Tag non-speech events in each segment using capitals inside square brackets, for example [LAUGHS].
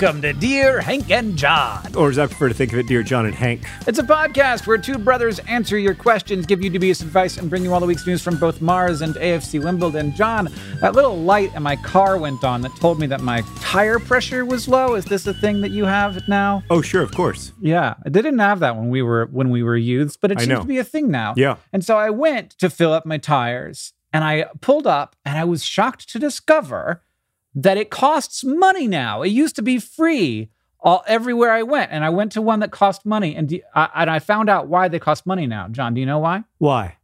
Welcome to Dear Hank and John. Or as I prefer to think of it, Dear John and Hank. It's a podcast where two brothers answer your questions, give you dubious advice, and bring you all the week's news from both Mars and AFC Wimbledon. John, that little light in my car went on that told me that my tire pressure was low. Is this a thing that you have now? Oh, sure, of course. Yeah, I didn't have that when we were when we were youths, but it I seems know. to be a thing now. Yeah. And so I went to fill up my tires and I pulled up and I was shocked to discover that it costs money now. It used to be free all, everywhere I went. And I went to one that cost money and, do- I, and I found out why they cost money now. John, do you know why? Why?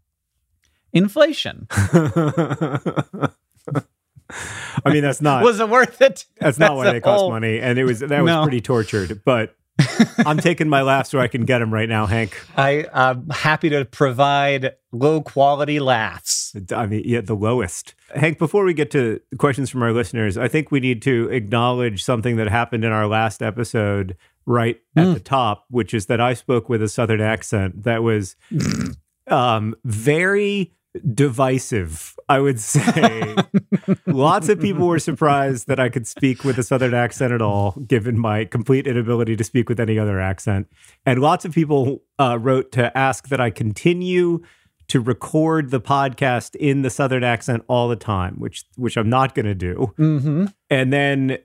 Inflation. [LAUGHS] I mean, that's not [LAUGHS] was it worth it? that's not why they cost whole- money, and it was that was No. pretty tortured. But I'm taking my laughs where I can get them right now, Hank. I, I'm happy to provide low quality laughs. I mean, yeah, the lowest. Hank, before we get to questions from our listeners, I think we need to acknowledge something that happened in our last episode right at Mm. the top, which is that I spoke with a southern accent that was [LAUGHS] um, very divisive, I would say. [LAUGHS] Lots of people were surprised that I could speak with a southern accent at all, given my complete inability to speak with any other accent. And lots of people uh, wrote to ask that I continue to record the podcast in the southern accent all the time, which which I'm not going to do. Mm-hmm. And then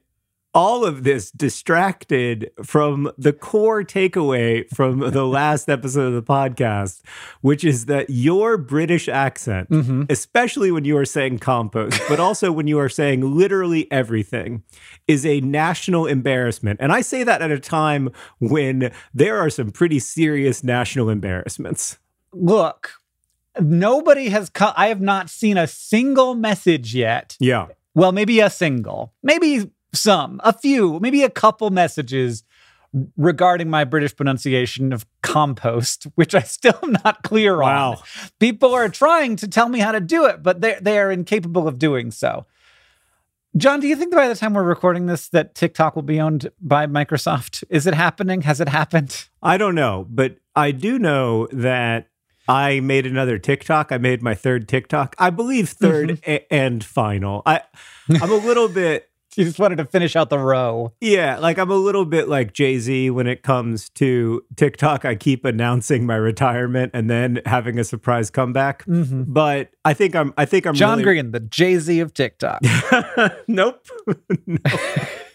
all of this distracted from the core takeaway from the [LAUGHS] last episode of the podcast, which is that your British accent, Mm-hmm. especially when you are saying compost, but also when you are saying literally everything, is a national embarrassment. And I say that at a time when there are some pretty serious national embarrassments. Look, nobody has come. I have not seen a single message yet Yeah. Well, maybe a single, maybe some, a few, maybe a couple messages regarding my British pronunciation of compost, [LAUGHS] which I still am not clear on. People are trying to tell me how to do it, but they they are incapable of doing so. John, do you think that by the time we're recording this that TikTok will be owned by Microsoft? Is it happening? Has it happened? I don't know, but I do know that I made another TikTok. I made my third TikTok. I believe 3rd mm-hmm. a- and final. I I'm a little bit You just wanted to finish out the row. yeah, like I'm a little bit like Jay-Z when it comes to TikTok. I keep announcing my retirement and then having a surprise comeback. Mm-hmm. But I think I'm I think I'm John really, Green, the Jay Z of TikTok. [LAUGHS] nope. [LAUGHS]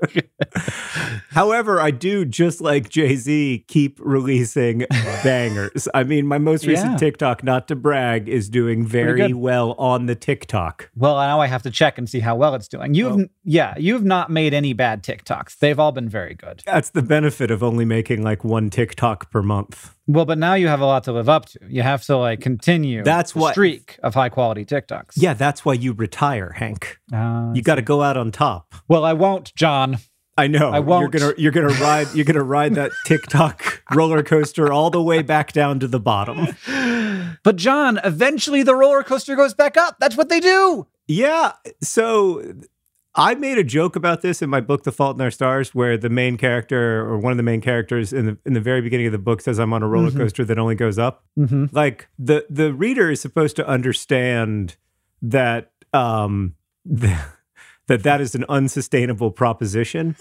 [LAUGHS] However, I do just like Jay Z keep releasing bangers. I mean, my most recent Yeah. TikTok, not to brag, is doing very well on the TikTok. Well, now I have to check and see how well it's doing. You've, Oh. yeah, you've not made any bad TikToks. They've all been very good. That's the benefit of only making like one TikTok per month. Well, but now you have a lot to live up to. You have to like continue. That's the what- streak of high quality TikToks. Yeah, that's why you retire, Hank. Uh, You got to go out on top. well, I won't, John. I know. I won't. You're gonna you're gonna ride you're gonna ride that [LAUGHS] TikTok roller coaster all the way back down to the bottom. But John, eventually the roller coaster goes back up. That's what they do. Yeah. So I made a joke about this in my book, The Fault in Our Stars, where the main character or one of the main characters in the in the very beginning of the book says, "I'm on a roller Mhm. coaster that only goes up." Mm-hmm. Like the the reader is supposed to understand that um [LAUGHS] that that is an unsustainable proposition.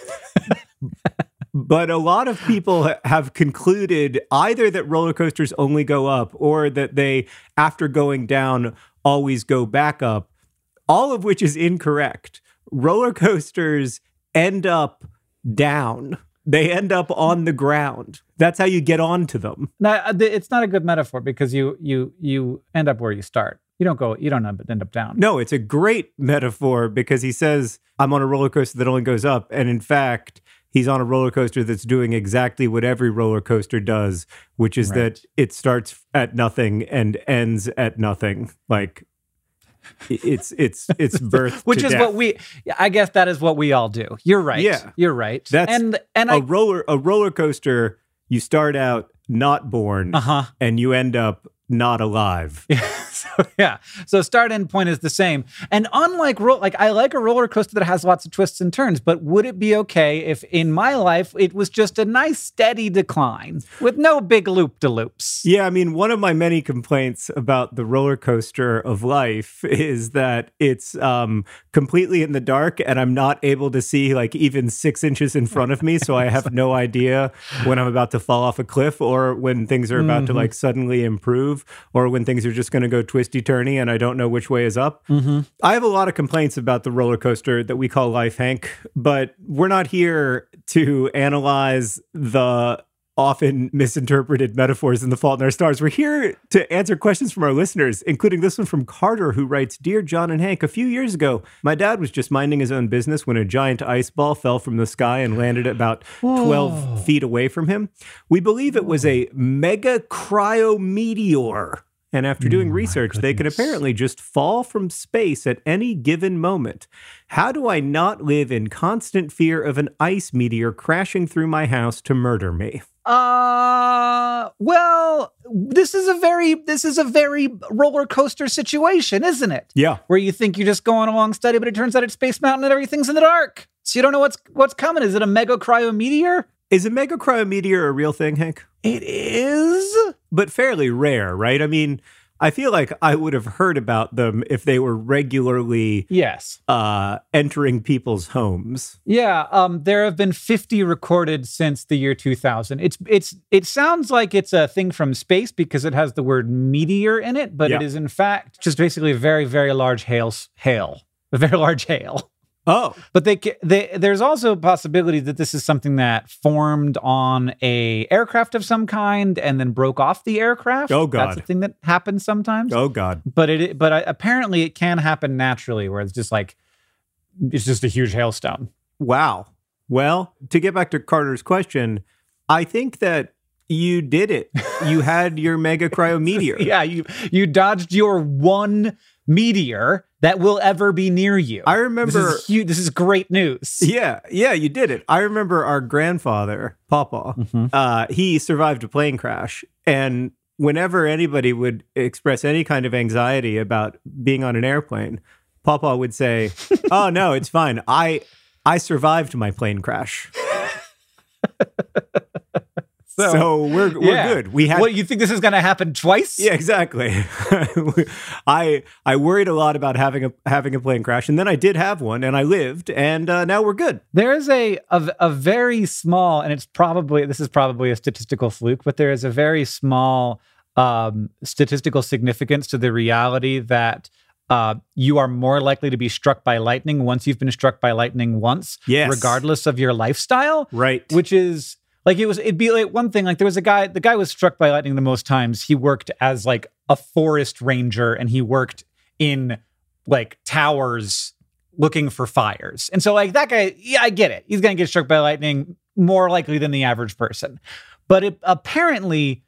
but a lot of people have concluded either that roller coasters only go up or that they after going down always go back up all of which is incorrect roller coasters end up down they end up on the ground that's how you get onto them Now, uh, it's not a good metaphor because you you you end up where you start. You don't go. You don't end up- end up down. No, it's a great metaphor because he says, I'm on a roller coaster that only goes up. And in fact, he's on a roller coaster that's doing exactly what every roller coaster does, which is Right. that it starts at nothing and ends at nothing. Like it's it's it's [LAUGHS] birth. Which is death. what we. I guess that is what we all do. You're right. Yeah. You're right. That's and and a I. roller a roller coaster, you start out not born Uh huh. and you end up not alive. [LAUGHS] so yeah. So start end point is the same. And unlike roll, like I like a roller coaster that has lots of twists and turns. But would it be okay if in my life it was just a nice steady decline with no big loop de loops? Yeah, I mean, one of my many complaints about the roller coaster of life is that it's um, completely in the dark and I'm not able to see like even six inches in front of me. So I have no idea when I'm about to fall off a cliff or when things are about to like suddenly improve or when things are just going to go twisty turny and I don't know which way is up. Mm-hmm. I have a lot of complaints about the roller coaster that we call life, Hank, but we're not here to analyze the often misinterpreted metaphors in The Fault in Our Stars. We're here to answer questions from our listeners, including this one from Carter, who writes Dear John and Hank, a few years ago, my dad was just minding his own business when a giant ice ball fell from the sky and landed about 12 feet away from him. We believe it was a mega cryometeor. And after doing research, they can apparently just fall from space at any given moment. How do I not live in constant fear of an ice meteor crashing through my house to murder me? Uh, well, this is a very this is a very roller coaster situation, isn't it? Yeah. Where you think you're just going along steady, but it turns out it's Space Mountain and everything's in the dark. So you don't know what's what's coming. Is it a mega cryo meteor? Is a mega cryometeor a real thing, Hank? It is. But fairly rare, right? I mean, I feel like I would have heard about them if they were regularly Yes. uh, entering people's homes. Yeah. Um. There have been 50 recorded since the year 2000. It's it's it sounds like it's a thing from space because it has the word meteor in it, but it Yeah. is in fact just basically a very very large hail hail, a very large hail. Oh, But they, they there's also a possibility that this is something that formed on a aircraft of some kind and then broke off the aircraft. Oh, God. that's a thing that happens sometimes. oh God. But it but I, apparently it can happen naturally, where it's just like it's just a huge hailstone. Wow. Well, to get back to Carter's question, I think that you did it. You had your mega cryo [LAUGHS] meteor. Yeah, you you dodged your one meteor that will ever be near you. I this remember is huge. This is great news. Yeah, yeah, you did it. I remember our grandfather, Papa, Mhm. uh, he survived a plane crash. And whenever anybody would express any kind of anxiety about being on an airplane, Papa would say, [LAUGHS] Oh no, it's fine. I I survived my plane crash. [LAUGHS] So, we're we're yeah. good. We had What you think this is going to happen twice? yeah, exactly. [LAUGHS] I I worried a lot about having a having a plane crash, and then I did have one, and I lived, and uh, now we're good. There is a, a a very small, and it's probably this is probably a statistical fluke, but there is a very small um, statistical significance to the reality that uh, you are more likely to be struck by lightning once you've been struck by lightning once, Yes. regardless of your lifestyle. Right. Which is like it was. It'd be like one thing. Like there was a guy. The guy was struck by lightning the most times. He worked as like a forest ranger, and he worked in like towers looking for fires. And so like that guy, yeah, I get it. He's to get struck by lightning more likely than the average person. But it, apparently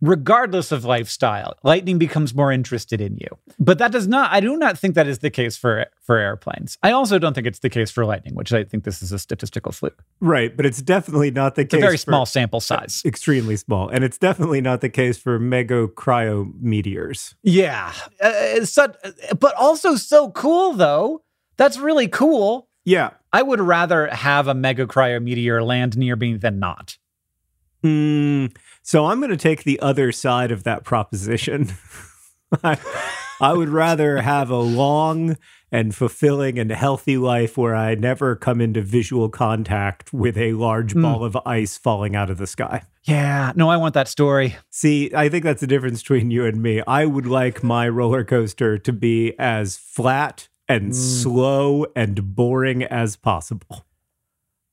regardless of lifestyle, lightning becomes more interested in you. But that does not I do not think that is the case for for airplanes. I also don't think it's the case for lightning, which I think this is a statistical fluke. Right, but it's definitely not the It's a case. very for- small sample size. extremely small, and it's definitely not the case for mega cryo meteors. Yeah. Uh, it's such, but also so cool though. That's really cool. Yeah. I would rather have a mega cryo meteor land near me than not. Mm, so I'm going to take the other side of that proposition. [LAUGHS] I, I would rather have a long and fulfilling and healthy life where I never come into visual contact with a large Mm. ball of ice falling out of the sky. Yeah, no, I want that story. See, I think that's the difference between you and me. I would like my roller coaster to be as flat and Mm. slow and boring as possible.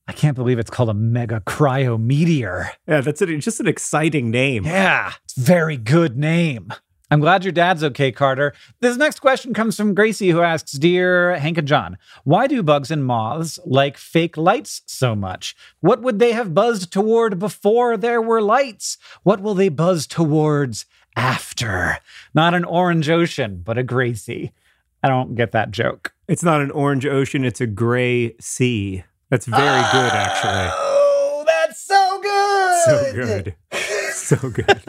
I can't believe it's called a mega cryo meteor. Yeah, that's it. It's just an exciting name. Yeah, it's a very good name. I'm glad your dad's okay, Carter. This next question comes from Gracie, who asks Dear Hank and John, why do bugs and moths like fake lights so much? What would they have buzzed toward before there were lights? What will they buzz towards after? Not an orange ocean, but a Gracie. I don't get that joke. It's not an orange ocean, it's a gray sea. That's very good, actually. Oh, that's so good. So good. So good.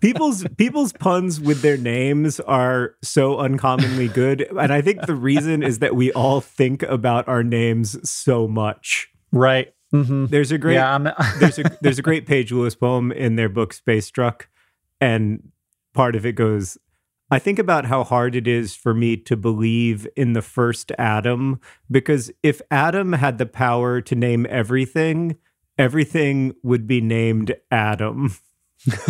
People's people's puns with their names are so uncommonly good. And I think the reason is that we all think about our names so much. Right. Mm-hmm. There's a great Yeah, [LAUGHS] there's a there's a great Paige Lewis poem in their book Space Struck, and part of it goes, I think about how hard it is for me to believe in the first Adam, because if Adam had the power to name everything, everything would be named Adam. [LAUGHS]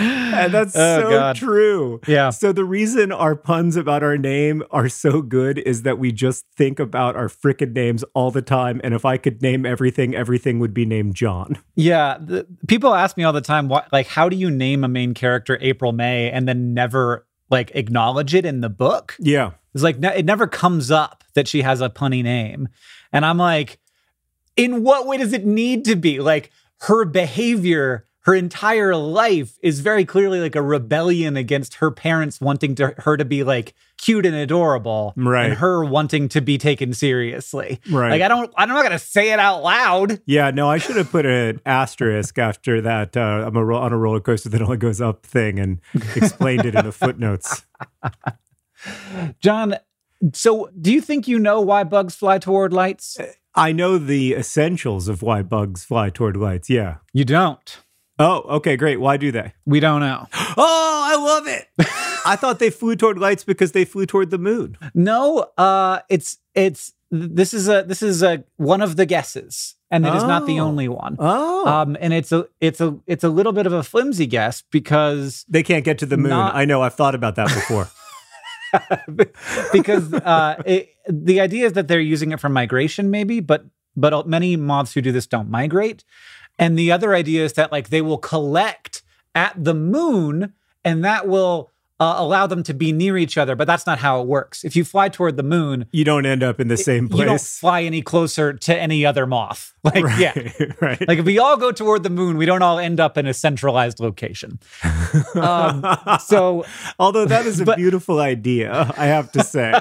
And that's Oh, so God. true. yeah. So the reason our puns about our name are so good is that we just think about our frickin' names all the time. And if I could name everything, everything would be named John. Yeah, the, people ask me all the time, what, like, how do you name a main character April May and then never like acknowledge it in the book? Yeah. It's like it never comes up that she has a punny name, and I'm like, in what way does it need to be? Like her behavior, her entire life is very clearly like a rebellion against her parents wanting to her to be like cute and adorable, Right. And her wanting to be taken seriously, Right. Like I don't, I'm not gonna say it out loud. Yeah, no, I should have put an asterisk after that. Uh, I'm a ro- on a roller coaster that only goes up thing and explained it in the footnotes. [LAUGHS] John, so do you think you know why bugs fly toward lights? I know the essentials of why bugs fly toward lights. Yeah. You don't. Oh, okay, great. Why do they? We don't know. [GASPS] Oh, I love it. I thought they flew toward lights because they flew toward the moon. No, uh it's it's this is a this is a one of the guesses and it is not the Oh. only one. Oh. Um and it's a it's a it's a little bit of a flimsy guess because they can't get to the moon. Not- I know. I've thought about that before. [LAUGHS] because uh it, the idea is that they're using it for migration maybe but but many moths who do this don't migrate and the other idea is that like they will collect at the moon and that will uh, allow them to be near each other but that's not how it works if you fly toward the moon you don't end up in the same place. you don't fly any closer to any other moth [LAUGHS] like right, yeah [LAUGHS] right. like if we all go toward the moon we don't all end up in a centralized location [LAUGHS] um, so Although that is a But- beautiful idea, I have to say.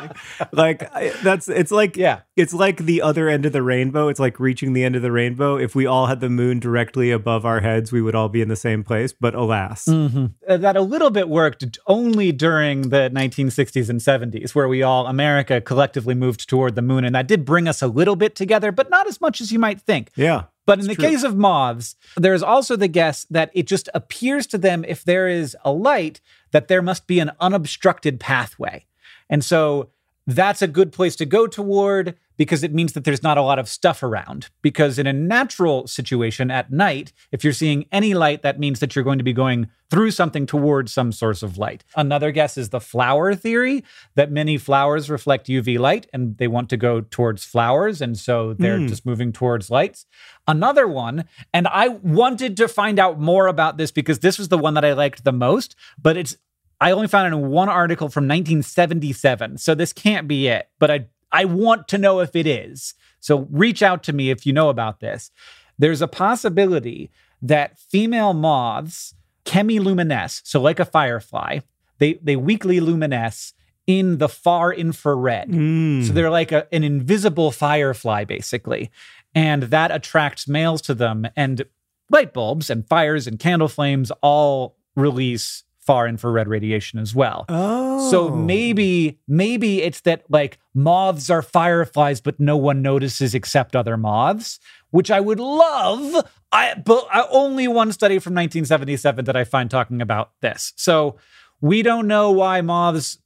like that's it's like yeah it's like the other end of the rainbow. It's like reaching the end of the rainbow. If we all had the moon directly above our heads, we would all be in the same place. But alas, Uh, that a little bit worked only during the 1960s and 70s, where we all, America, collectively moved toward the moon. And that did bring us a little bit together, but not as much as you might think. yeah, But in the true. case of moths, there's also the guess that it just appears to them if there is a light, that there must be an unobstructed pathway. And so that's a good place to go toward because it means that there's not a lot of stuff around. Because in a natural situation at night, if you're seeing any light, that means that you're going to be going through something towards some source of light. Another guess is the flower theory that many flowers reflect UV light and they want to go towards flowers. And so they're Hmm. just moving towards lights. Another one, and I wanted to find out more about this because this was the one that I liked the most, but it's I only found it in one article from 1977. So this can't be it, but I I want to know if it is. So reach out to me if you know about this. There's a possibility that female moths chemiluminesce, so like a firefly, they they weakly luminesce in the far infrared. Mm. So they're like a, an invisible firefly, basically. And that attracts males to them. And light bulbs and fires and candle flames all release far infrared radiation as well. Oh. So maybe maybe it's that like moths are fireflies, but no one notices except other moths, which I would love. I but I, only one study from 1977 that I find talking about this. So we don't know why moths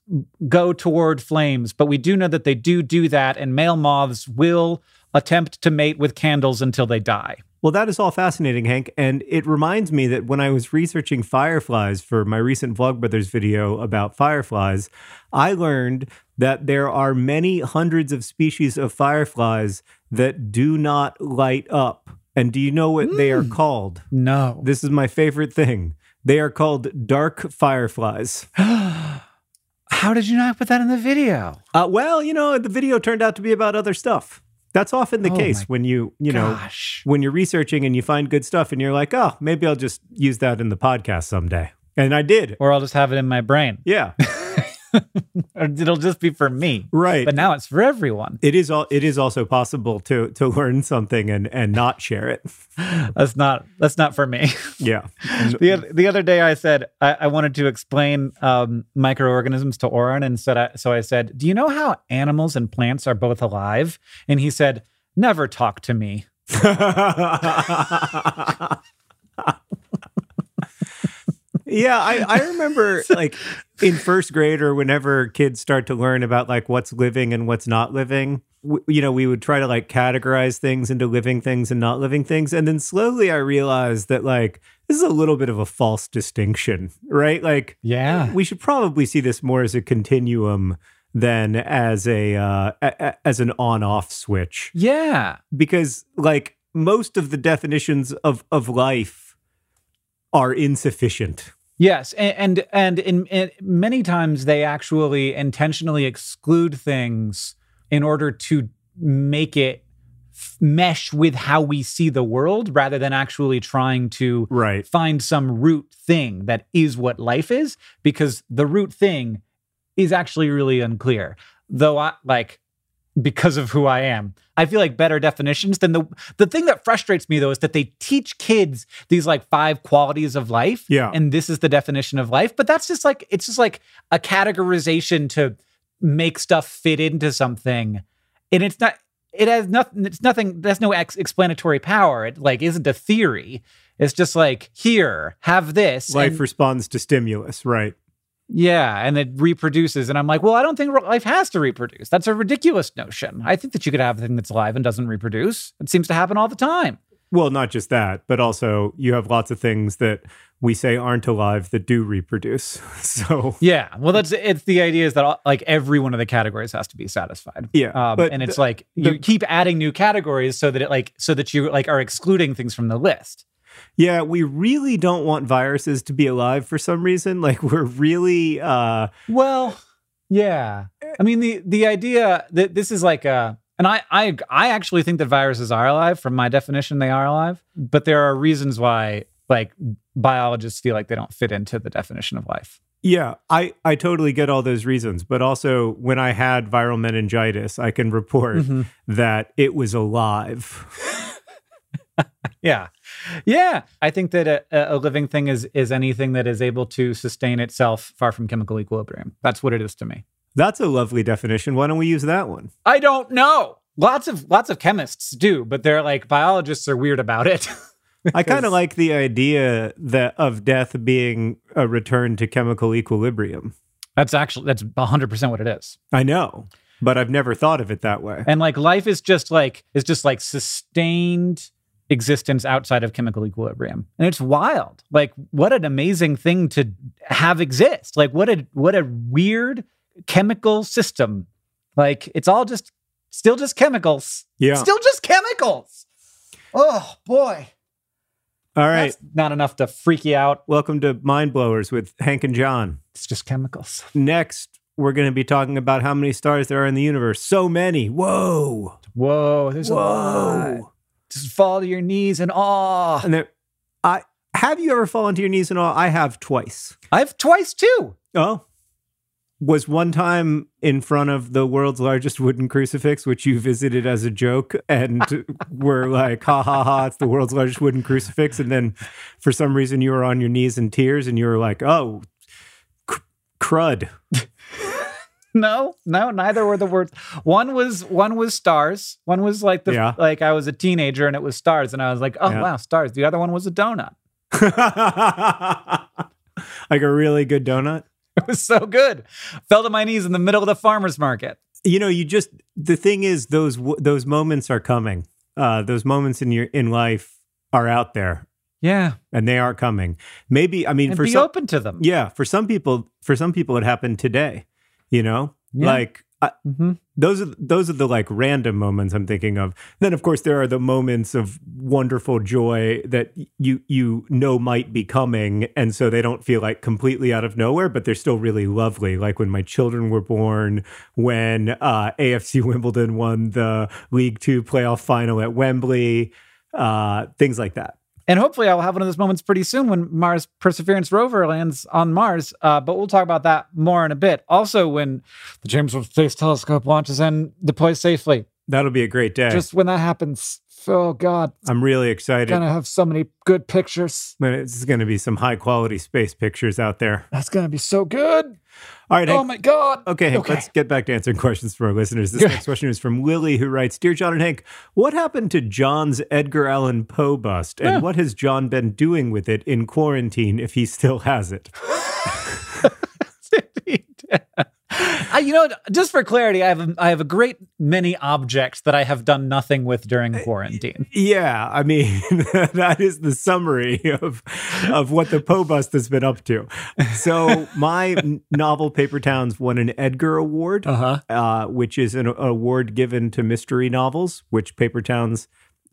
go toward flames, but we do know that they do do that, and male moths will attempt to mate with candles until they die. Well, that is all fascinating, Hank. And it reminds me that when I was researching fireflies for my recent Vlogbrothers video about fireflies, I learned that there are many hundreds of species of fireflies that do not light up. And do you know what they are called? No. This is my favorite thing. They are called dark fireflies. [GASPS] How did you not put that in the video? Uh, well, you know, the video turned out to be about other stuff. That's often the Oh case when you, you know, Gosh. when you're researching and you find good stuff and you're like, oh, maybe I'll just use that in the podcast someday. And I did. Or I'll just have it in my brain. Yeah. [LAUGHS] Or [LAUGHS] it'll just be for me. Right. But now it's for everyone. it is all it is also possible to to learn something and and not share it. [LAUGHS] That's not that's not for me. [LAUGHS] Yeah. the, the other day I said I, I wanted to explain um, microorganisms to Orin and said I, so I said, "Do you know how animals and plants are both alive?" And he said, "Never talk to me." yeah, I, I remember like in first grade or whenever kids start to learn about like what's living and what's not living, w- you know, we would try to like categorize things into living things and not living things. And then slowly I realized that like this is a little bit of a false distinction, right? Like, Yeah. we should probably see this more as a continuum than as a, uh, a- a- as an on-off switch Yeah. because like most of the definitions of of life are insufficient. Yes, and and, and in, in many times they actually intentionally exclude things in order to make it f- mesh with how we see the world rather than actually trying to Right. find some root thing that is what life is because the root thing is actually really unclear though i like because of who i am i feel like better definitions than the the thing that frustrates me though is that they teach kids these like five qualities of life Yeah. and this is the definition of life but that's just like it's just like a categorization to make stuff fit into something and it's not it has nothing it's nothing there's no ex- explanatory power it like isn't a theory it's just like here have this Life and- responds to stimulus, right? Yeah and it reproduces and i'm like well i don't think life has to reproduce. That's a ridiculous notion. I think that you could have a thing that's alive and doesn't reproduce. It seems to happen all the time. Well, not just that, but also you have lots of things that we say aren't alive that do reproduce. [LAUGHS] So yeah well that's it's the idea is that all, like every one of the categories has to be satisfied. Yeah, um, but and it's the- like you keep adding new categories so that it like so that you like are excluding things from the list yeah, we really don't want viruses to be alive for some reason. Like we're really uh Well, yeah. I mean the the idea that this is like a and I I I actually think that viruses are alive from my definition they are alive, but there are reasons why like biologists feel like they don't fit into the definition of life. yeah, I I totally get all those reasons, but also when I had viral meningitis, I can report Mm-hmm. that it was alive. [LAUGHS] Yeah. Yeah, I think that a, a living thing is is anything that is able to sustain itself far from chemical equilibrium. That's what it is to me. That's a lovely definition. Why don't we use that one? I don't know. Lots of lots of chemists do, but they're like biologists are weird about it. [LAUGHS] I [LAUGHS] kind of like the idea that of death being a return to chemical equilibrium. That's actually that's 100% what it is. I know, but I've never thought of it that way. And like life is just like is just like sustained existence outside of chemical equilibrium. And it's wild. Like what an amazing thing to have exist. Like what a what a weird chemical system. Like it's all just still just chemicals. Yeah. Still just chemicals. Oh boy. All right. That's not enough to freak you out. Welcome to Mind Blowers with Hank and John. It's just chemicals. Next, we're going to be talking about how many stars there are in the universe. So many. Whoa. Whoa, there's a lot. Whoa. Just fall to your knees in awe. And there, I have you ever fallen to your knees and all? I have twice. I've twice too. Oh. Was one time in front of the world's largest wooden crucifix, which you visited as a joke, and [LAUGHS] were like, ha ha ha, it's the world's largest wooden crucifix. And then for some reason you were on your knees in tears and you were like, oh, Crud. No, no, neither were the words. One was one was stars. One was like the Yeah. like I was a teenager and it was stars, and I was like, oh Yeah. wow, stars. The other one was a donut. [LAUGHS] like a really good donut. [LAUGHS] It was so good. Fell to my knees in the middle of the farmers market. You know, you just the thing is those those moments are coming. Uh, those moments in your in life are out there Yeah, and they are coming. Maybe I mean and for be some open to them. yeah, for some people for some people it happened today, you know? Yeah. Like I, hmm those are those are the like random moments I'm thinking of. Then of course there are the moments of wonderful joy that you you know might be coming and so they don't feel like completely out of nowhere but they're still really lovely like when my children were born, when uh AFC [LAUGHS] Wimbledon won the League 2 playoff final at Wembley, uh things like that. And hopefully, I will have one of those moments pretty soon when Mars Perseverance rover lands on Mars. Uh, but we'll talk about that more in a bit. Also, when the James Webb Space Telescope launches and deploys safely, That'll be a great day. just when that happens, oh God, I'm really excited. gonna have so many good pictures. Man, It's going to be some high quality space pictures out there. That's gonna be so good. All right, Hank, Oh my God. Okay, Hank, Okay. let's get back to answering questions from our listeners. This next question is from Lily, who writes Dear John and Hank, what happened to John's Edgar Allan Poe bust? And Yeah. what has John been doing with it in quarantine if he still has it? [LAUGHS] I, you know, just for clarity, I have a, I have a great many objects that I have done nothing with during quarantine. Yeah, I mean, [LAUGHS] that is the summary of, of what the Poe bust has been up to. So, my novel, Paper Towns, won an Edgar Award. huh. uh, which is an award given to mystery novels, which Paper Towns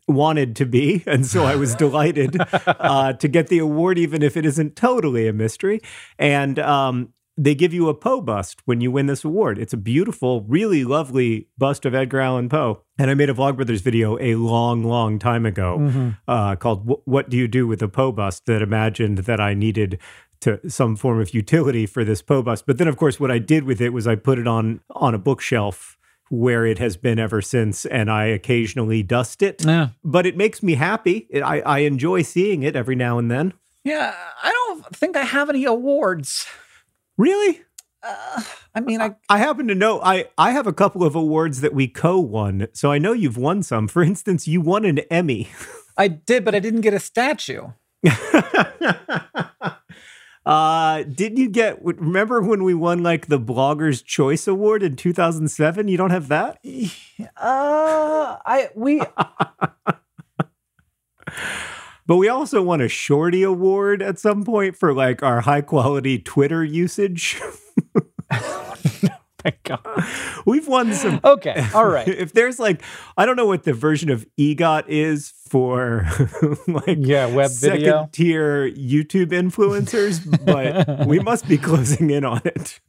wanted to be. And so I was delighted [LAUGHS] uh, to get the award, even if it isn't totally a mystery. And um, they give you a Poe bust when you win this award. It's a beautiful, really lovely bust of Edgar Allan Poe. And I made a Vlogbrothers video a long, long time ago Mm-hmm. uh, called "What Do You Do with a Poe Bust?" that imagined that I needed to some form of utility for this Poe bust. But then, of course, what I did with it was I put it on on a bookshelf where it has been ever since, and I occasionally dust it. Yeah. But it makes me happy. It, I I enjoy seeing it every now and then. Yeah. I don't think I have any awards. Really. Uh, I mean, I I happen to know I, I have a couple of awards that we co-won, so I know you've won some. For instance, you won an Emmy. I did, but I didn't get a statue. [LAUGHS] uh, didn't you get? Remember when we won like the Bloggers Choice Award in 2007? You don't have that? Uh, I we [LAUGHS] But we also won a Shorty Award at some point for like our high quality Twitter usage. [LAUGHS] my God. We've won some. Okay, all right. [LAUGHS] If there's like, I don't know what the version of EGOT is for [LAUGHS] like Yeah, web video. second tier YouTube influencers, but we must be closing in on it.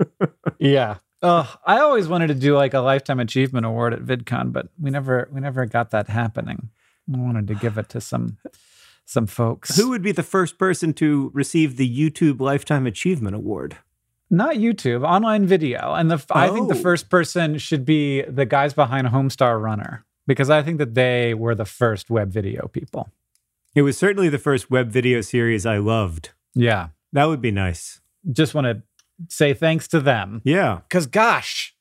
Yeah. Uh, I always wanted to do like a lifetime achievement award at VidCon, but we never we never got that happening. I wanted to give it to some some folks. Who would be the first person to receive the YouTube Lifetime Achievement Award? Not YouTube, online video. And the f I think the Oh. first person should be the guys behind Homestar Runner because I think that they were the first web video people. It was certainly the first web video series I loved. Yeah. That would be nice. Just want to say thanks to them. Yeah. Because gosh,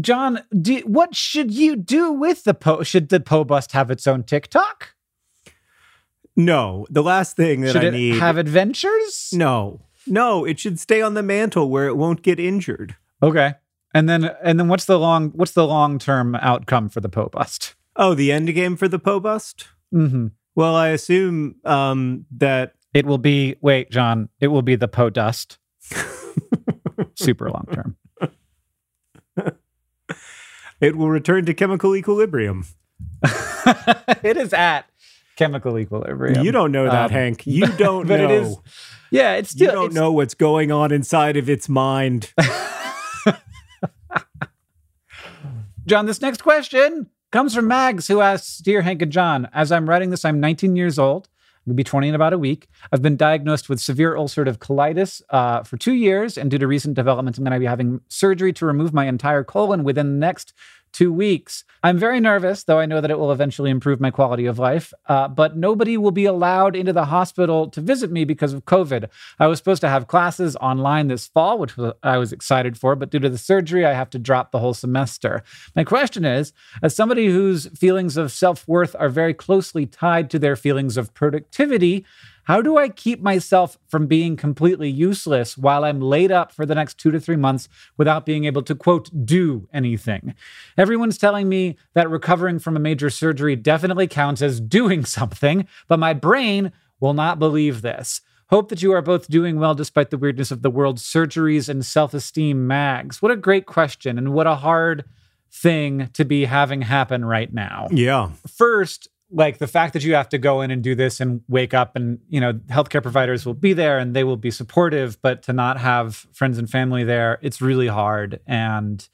John, do, what should you do with the Poe? Should the Poe Bust have its own TikTok? No, the last thing that Should I it need. have adventures? no, no, it should stay on the mantle where it won't get injured. Okay. And then and then what's the long what's the long term outcome for the Poe Bust? Oh, the end game for the Poe bust? Mm-hmm. Well, I assume um, that It will be wait, John. It will be the Poe Dust. [LAUGHS] Super long term. it will return to chemical equilibrium. [LAUGHS] it is at chemical equilibrium. You don't know that, Um, Hank. [LAUGHS] You don't but know. it is. Yeah, it's still. you don't know what's going on inside of its mind. [LAUGHS] John, this next question comes from Mags, who asks Dear Hank and John, as I'm writing this, I'm 19 years old. I'll be 20 in about a week. I've been diagnosed with severe ulcerative colitis uh, for two years, and due to recent developments, I'm going to be having surgery to remove my entire colon within the next two weeks. I'm very nervous, though I know that it will eventually improve my quality of life. Uh, but nobody will be allowed into the hospital to visit me because of COVID. I was supposed to have classes online this fall, which I was excited for, but due to the surgery, I have to drop the whole semester. My question is as somebody whose feelings of self worth are very closely tied to their feelings of productivity, how do I keep myself from being completely useless while I'm laid up for the next two to three months without being able to, quote, do anything? Everyone's telling me that recovering from a major surgery definitely counts as doing [LAUGHS] something, but my brain will not believe this. Hope that you are both doing well despite the weirdness of the world, surgeries and self esteem mags. What a great question, and what a hard thing to be having happen right now. Yeah. First, like the fact that you have to go in and do this and wake up and you know healthcare providers will be there and they will be supportive but to not have friends and family there it's really hard. And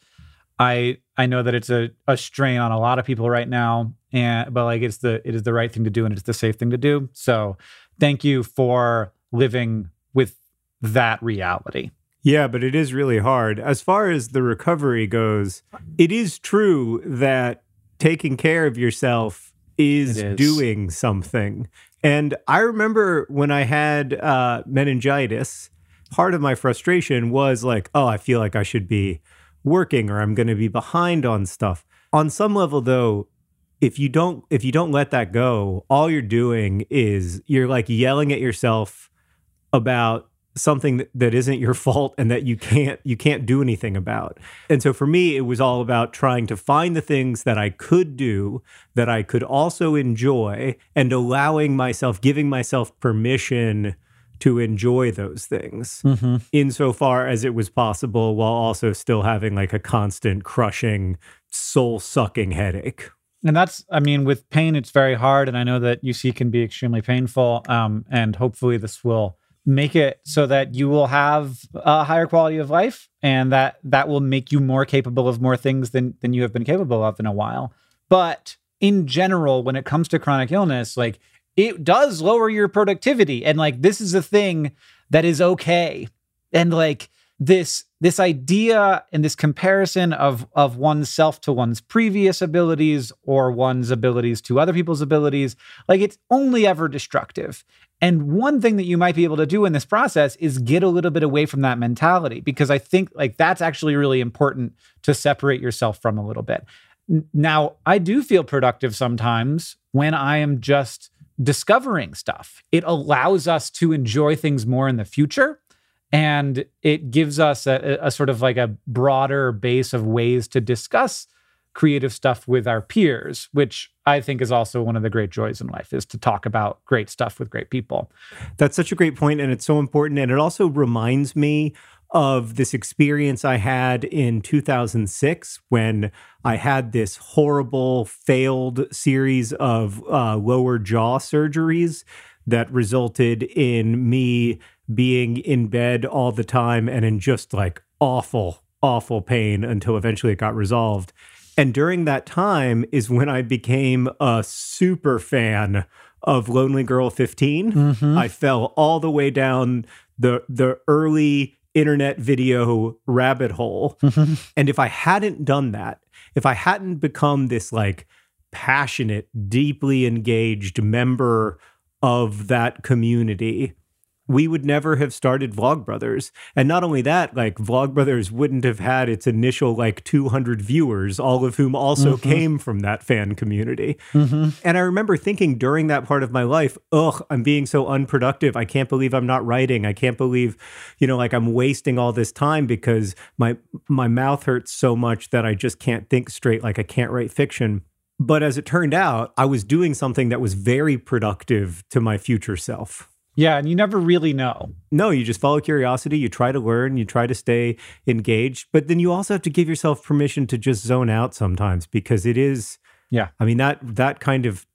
i i know that it's a, a strain on a lot of people right now and but like it's the it is the right thing to do and it's the safe thing to do. So thank you for living with that reality. Yeah, but it is really hard. As far as the recovery goes, it is true that taking care of yourself is, is, doing something. And I remember when I had uh, meningitis, part of my frustration was like, oh, I feel like I should be working or I'm going to be behind on stuff. On some level, though, if you don't if you don't let that go, all you're doing is you're like yelling at yourself about something that, that isn't your [LAUGHS] fault and that you can't you can't do anything about. And so for me it was all about trying to find the things that I could do that I could also enjoy and allowing myself giving myself permission to enjoy those things mm-hmm. insofar as it was possible while also still having like a constant crushing soul sucking headache and that's i mean with pain it's very hard and i know that uc can be extremely painful um, and hopefully this will make it so that you will have a higher quality of life and that that will make you more capable of more things than than you have been capable of in a while. But in general when it comes to chronic illness like it does lower your productivity. And like this is a thing that is okay. And like this this idea and this comparison of of oneself to one's previous abilities or one's abilities to other people's abilities like it's only ever destructive and one thing that you might be able to do in this process is get a little bit away from that mentality because I think like that's actually really important to separate yourself from a little bit. Now, I do feel productive sometimes when I am just discovering stuff. It allows us to enjoy things more in the future and it gives us a, a sort of like a broader base of ways to discuss creative stuff with our peers, which I think is also one of the great joys in life is to talk about great stuff with great people. That's such a great point and it's so important and it also reminds me of this experience I had in 2006 when I had this horrible failed series of uh, lower jaw surgeries that resulted in me being in bed all the time and in just like awful, awful pain until eventually it got resolved. And during that time is when I became a super fan of lonelygirl15. Mm-hmm. I fell all the way down the the early internet video rabbit hole. Mm-hmm. And if I hadn't done that, if I hadn't become this like passionate, deeply engaged member of that community, we would never have started Vlogbrothers. And not only that, like Vlogbrothers wouldn't have had its initial like 200 viewers, all of whom also mm-hmm. came from that fan community. Mm-hmm. And I remember thinking during that part of my life, ugh, I'm being so unproductive. I can't believe I'm not writing. I can't believe, you know, like I'm wasting all this time because my my mouth hurts so much that I just can't think straight. Like I can't write fiction. But as it turned out, I was doing something that was very productive to my future self. Yeah, and you never really know. No, you just follow curiosity, you try to learn, you try to stay engaged, but then you also have to give yourself permission to just zone out sometimes because it is Yeah. I mean that that kind of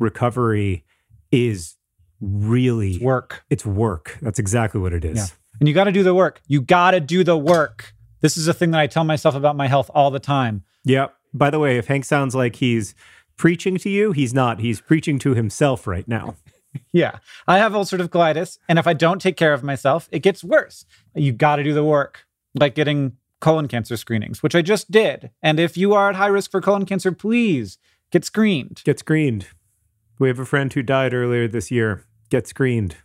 recovery is really it's work. It's work. That's exactly what it is. Yeah. And you got to do the work. You got to do the work. This is a thing that I tell myself about my health all the time. Yeah. By the way, if Hank sounds like he's preaching to you, he's not. He's preaching to himself right now. [LAUGHS] yeah. I have ulcerative colitis. And if I don't take care of myself, it gets worse. You got to do the work, like getting colon cancer screenings, which I just did. And if you are at high risk for colon cancer, please get screened. Get screened. We have a friend who died earlier this year. Get screened.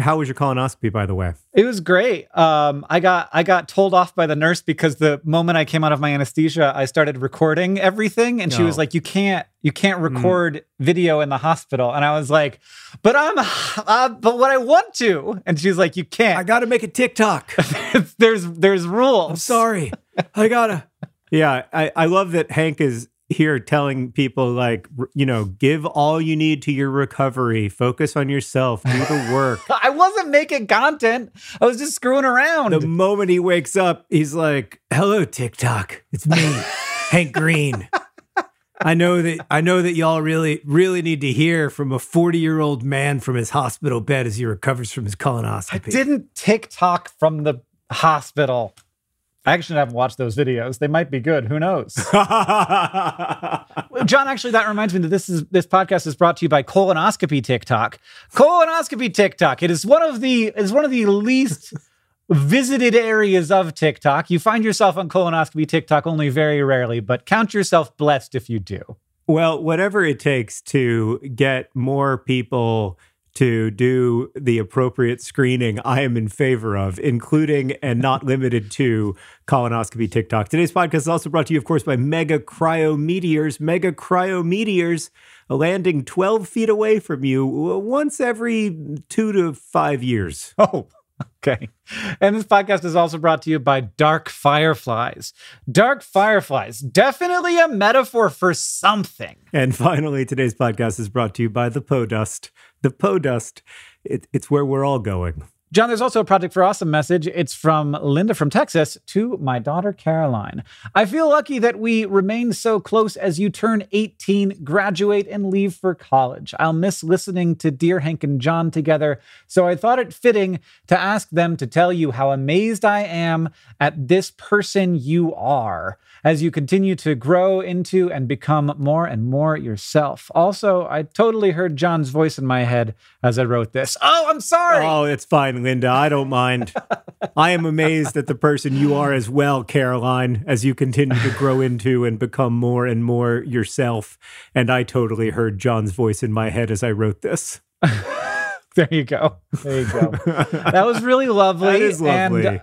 How was your colonoscopy, by the way? It was great. Um, I got I got told off by the nurse because the moment I came out of my anesthesia, I started recording everything, and she was like, "You can't, you can't record video in the hospital." And I was like, "But I'm, uh, but what I want to." And she's like, "You can't. I got to make a TikTok. [LAUGHS] there's there's rules." I'm sorry. I gotta. [LAUGHS] Yeah, I, I love that Hank is here telling people, like, you know, give all you need to your recovery, focus on yourself, do the [LAUGHS] work. I wasn't making content. I was just screwing around. the moment he wakes up, he's like, "Hello, TikTok. It's me, [LAUGHS] Hank Green." I know that I know that y'all really really need to hear from a 40-year-old man from his hospital bed as he recovers from his colonoscopy. I Didn't TikTok from the hospital. I actually haven't watched those videos. They might be good. Who knows? [LAUGHS] John, actually, that reminds me that this is this podcast is brought to you by Colonoscopy TikTok. Colonoscopy TikTok. It is one of the it is one of the least visited areas of TikTok. You find yourself on colonoscopy TikTok only very rarely, but count yourself blessed if you do. Well, whatever it takes to get more people to do the appropriate screening, I am in favor of, including and not limited to colonoscopy TikTok. Today's podcast is also brought to you, of course, by Mega Cryo Meteors. Mega Cryo Meteors landing 12 feet away from you once every two to five years. Oh, okay. And this podcast is also brought to you by Dark Fireflies. Dark Fireflies, definitely a metaphor for something. And finally, today's podcast is brought to you by the Poe Dust. The Poe Dust, it, it's where we're all going. John, there's also a Project for Awesome message. It's from Linda from Texas to my daughter Caroline. I feel lucky that we remain so close as you turn 18, graduate, and leave for college. I'll miss listening to Dear Hank and John together, so I thought it fitting to ask them to tell you how amazed I am at this person you are as you continue to grow into and become more and more yourself. Also, I totally heard John's voice in my head as I wrote this. Oh, I'm sorry. Oh, it's fine, Linda. I don't mind. I am amazed at the person you are as well, Caroline, as you continue to grow into and become more and more yourself. And I totally heard John's voice in my head as I wrote this. [LAUGHS] There you go. There you go. [LAUGHS] that was really lovely. That is lovely. And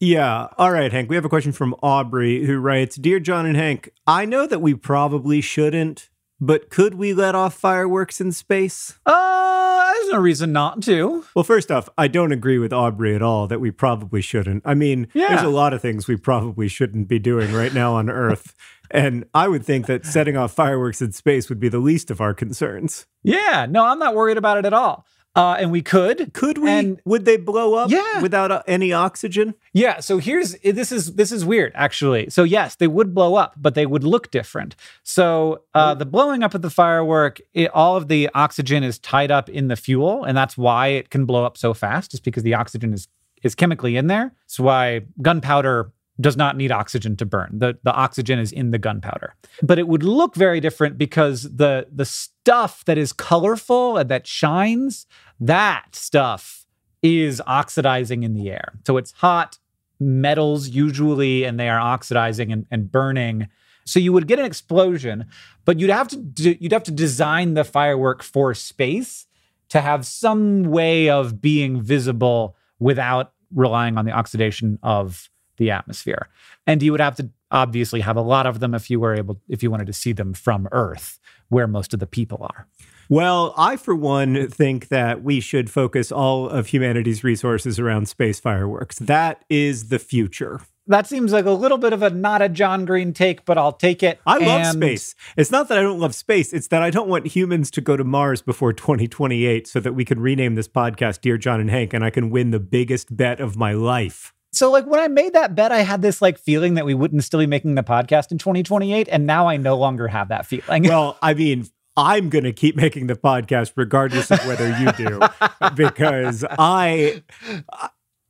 Yeah. All right, Hank. We have a question from Aubrey who writes Dear John and Hank, I know that we probably shouldn't, but could we let off fireworks in space? Uh, there's no reason not to. Well, first off, I don't agree with Aubrey at all that we probably shouldn't. I mean, Yeah. there's a lot of things we probably shouldn't be doing right now on Earth. [LAUGHS] And I would think that setting off fireworks in space would be the least of our concerns. Yeah, no, I'm not worried about it at all. Uh, and we could. Could we? And- Would they blow up Yeah. without uh, any oxygen? Yeah, so here's this is this is weird actually. So yes, they would blow up, but they would look different. So uh, the blowing up of the firework, it, all of the oxygen is tied up in the fuel, and that's why it can blow up so fast. Just because the oxygen is is chemically in there. That's why gunpowder does not need oxygen to burn. The the oxygen is in the gunpowder. But it would look very different because the the stuff that is colorful and that shines, that stuff is oxidizing in the air. So it's hot metals usually and they are oxidizing and, and burning. So you would get an explosion, but you'd have to d- you'd have to design the firework for space to have some way of being visible without relying on the oxidation of the atmosphere. And you would have to obviously have a lot of them if you were able if you wanted to see them from Earth, where most of the people are. Well, I, for one, think that we should focus all of humanity's resources around space fireworks. That is the future. That seems like a little bit of a not a John Green take, but I'll take it. I love And- space. It's not that I don't love space, it's that I don't want humans to go to Mars before 2028 so that we can rename this podcast Dear John and Hank and I can win the biggest bet of my life. So like when I made that bet, I had this like feeling that we wouldn't still be making the podcast in 2028, and now I no longer have that feeling. Well, I mean, I'm going to keep making the podcast regardless of whether you do [LAUGHS] because I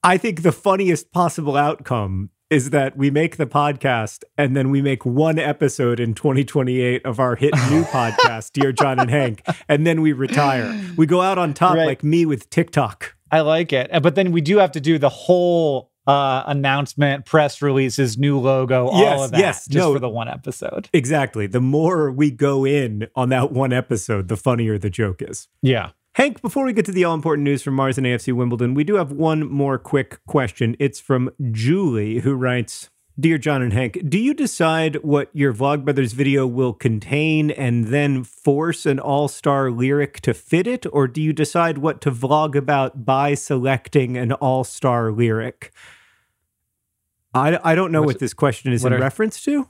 I think the funniest possible outcome is that we make the podcast and then we make one episode in 2028 of our hit new [LAUGHS] podcast Dear John and Hank and then we retire. We go out on top Right. like me with TikTok. I like it, but then we do have to do the whole uh, announcement, press releases, new logo, all Yes, of that, yes, just no. for the one episode. Exactly. The more we go in on that one episode, the funnier the joke is. Yeah. Hank, before we get to the all important news from Mars and AFC Wimbledon, we do have one more quick question. It's from Julie, who writes Dear John and Hank, do you decide what your Vlogbrothers video will contain and then force an all star lyric to fit it? Or do you decide what to vlog about by selecting an all star lyric? I, I don't know What's- what this question is in are- reference to.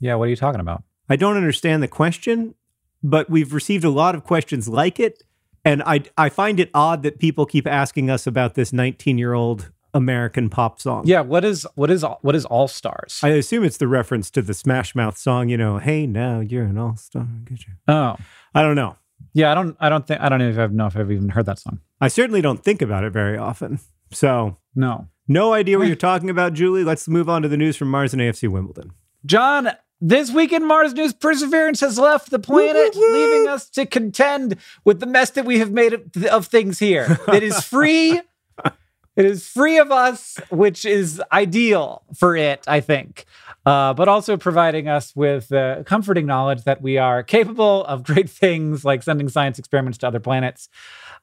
Yeah. What are you talking about? I don't understand the question, but we've received a lot of questions like it. And I, I find it odd that people keep asking us about this 19 year old American pop song. Yeah. What is what is what is All Stars? I assume it's the reference to the Smash Mouth song, you know, hey, now you're an all star. oh. I don't know. Yeah. I don't. I don't think. I don't even know if I've even heard that song. I certainly don't think about it very often. So, No. No idea what you're talking about, Julie. Let's move on to the news from Mars and AFC Wimbledon. John, this week in Mars news, Perseverance has left the planet, leaving us to contend with the mess that we have made of, of things here. It is free. [LAUGHS] it is free of us, which is ideal for it, I think. Uh, but also providing us with uh, comforting knowledge that we are capable of great things like sending science experiments to other planets.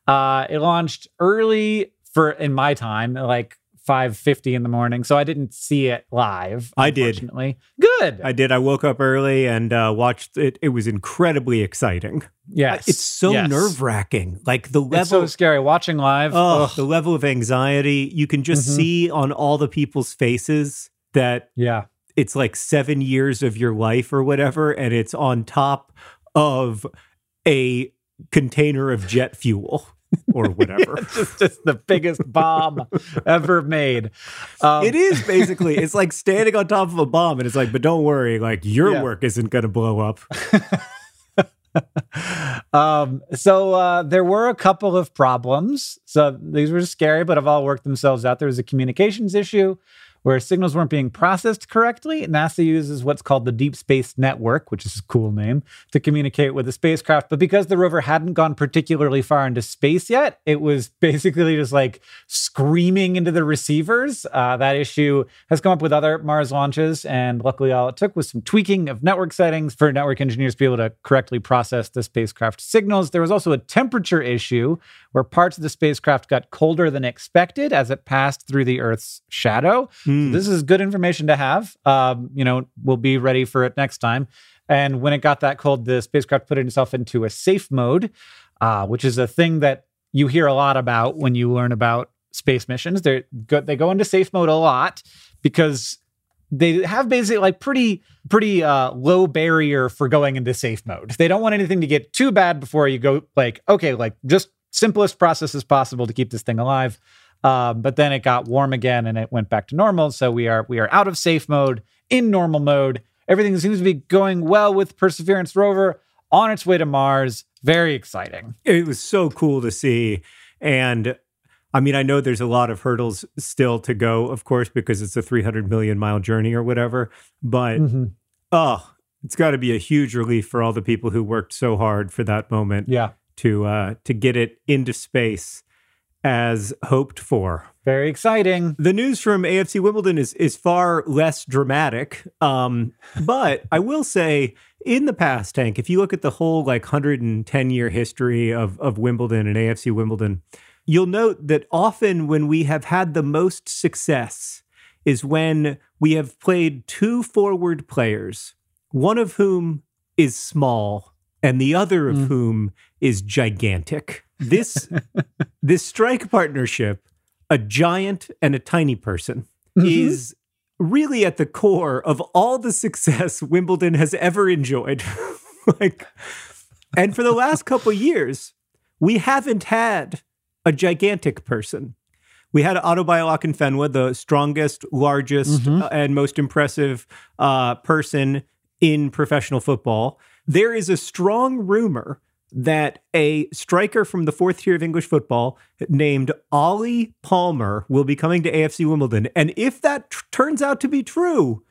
Uh, it launched early for in my time, like 5:50 in the morning, so I didn't see it live. I did. Good. I did. I woke up early and uh, watched it. It was incredibly exciting. yes. It's so Yes. nerve wracking. Like the level. It's so scary watching live. Oh, ugh, the level of anxiety you can just Mhm. see on all the people's faces that yeah. it's like seven years of your life or whatever, and it's on top of a container of jet fuel or whatever. It's [LAUGHS] just, just the biggest bomb ever made. Um, It is basically, it's like standing on top of a bomb, and it's like, but don't worry, like your Yeah. work isn't going to blow up. [LAUGHS] um, so uh, there were a couple of problems. So these were scary, but have all worked themselves out. There was a communications issue where signals weren't being processed correctly. NASA uses what's called the Deep Space Network, which is a cool name, to communicate with the spacecraft. But because the rover hadn't gone particularly far into space yet, it was [LAUGHS] basically just like screaming into the receivers. Uh, that issue has come up with other Mars launches, and luckily, all it took was some tweaking of network settings for network engineers to be able to correctly process the spacecraft signals. There was also a temperature issue where parts of the spacecraft got colder than expected as it passed through the Earth's shadow. Hmm. This is good information to have. Um, you know, we'll be ready for it next time. And when it got that cold, the spacecraft put itself into a safe mode, uh, which is a thing that you hear a lot about when you learn about space missions. They go, they go into safe mode a lot because they have basically like pretty pretty uh, low barrier for going into safe mode. They don't want anything to get too bad before you go like okay, like just simplest processes possible to keep this thing alive. Uh, but then it got warm again and it went back to normal. So we are we are out of safe mode in normal mode. Everything seems to be going well with Perseverance rover on its way to Mars. Very exciting. It was so cool to see. And I mean, I know there's a lot of hurdles still to go, of course, because it's a 300 million mile journey or whatever. But Mm-hmm. oh, it's got to be a huge relief for all the people who worked so hard for that moment Yeah, to uh, to get it into space as hoped for. very exciting. The news from AFC Wimbledon is is far less dramatic. Um, [LAUGHS] but I will say, in the past, Hank, if you look at the whole like 110 year history of of Wimbledon and AFC Wimbledon, you'll note that often when we have had the most success is when we have played two forward players, one of whom is small and the other of Mm. whom is gigantic. This [LAUGHS] this strike partnership, a giant and a tiny person, Mhm. is really at the core of all the success Wimbledon has ever enjoyed. [LAUGHS] like and for the last couple years, we haven't had a gigantic person. We had Akinfenwa, the strongest, largest, Mhm. uh, and most impressive uh, person in professional football. There is a strong rumor that a striker from the fourth tier of English football named Ollie Palmer will be coming to AFC Wimbledon. And if that turns out to be true,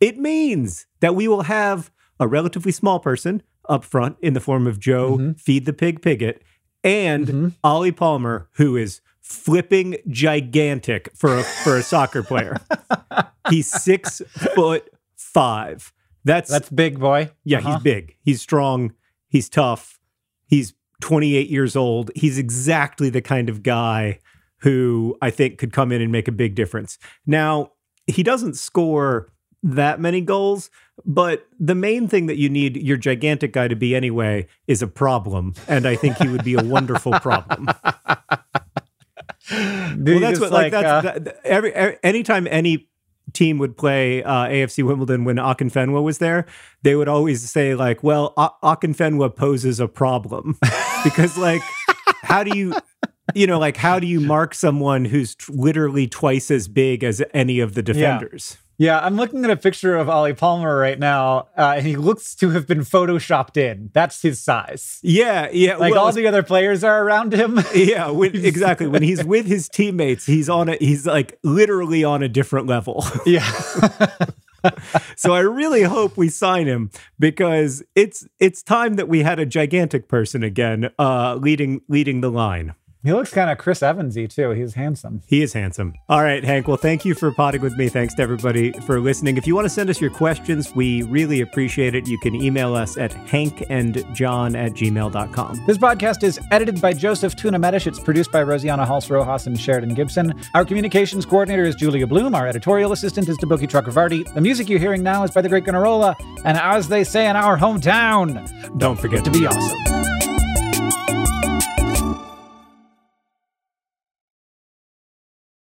it means that we will have a relatively small person up front in the form of Joe Mhm. Feed the Pig Pigott and Mhm. Ollie Palmer, who is flipping gigantic for a for a soccer player. [LAUGHS] He's six foot five. That's, That's big boy. yeah, Uh-huh. he's big. He's strong. He's tough. He's 28 years old. He's exactly the kind of guy who I think could come in and make a big difference. Now, he doesn't score that many goals, but the main thing that you need your gigantic guy to be anyway is a problem. And I think he would be a wonderful problem. Dude, [LAUGHS] well, that's what like, that's uh, that- every, every anytime any team would play uh, AFC Wimbledon when Akinfenwa was there, they would always say like, "Well, A- Akinfenwa poses a problem," [LAUGHS] because like, how do you, you know, like how do you mark someone who's t- literally twice as big as any of the defenders? Yeah, I'm looking at a picture of Ollie Palmer right now, uh, and he looks to have been photoshopped in. That's his size. Yeah, yeah. Like well, all the other players are around him. [LAUGHS] yeah, when, [LAUGHS] exactly. When he's with his teammates, he's on a he's like literally on a different level. [LAUGHS] yeah. so I really hope we sign him because it's it's time that we had a gigantic person again uh leading leading the line. He looks kind of Chris Evansy too. He's handsome. He is handsome. All right, Hank. Well, thank you for potting with me. Thanks to everybody for listening. If you want to send us your questions, we really appreciate it. You can email us at hankandjohn at gmail.com. This podcast is edited by Joseph Tuna Medish. It's produced by Rosianna Halse Rojas and Sheridan Gibson. Our communications coordinator is Julia Bloom. Our editorial assistant is Deboki Chakravarti. The music you're hearing now is by the Great Gunnarolla. And as they say in our hometown, Don't forget to be awesome.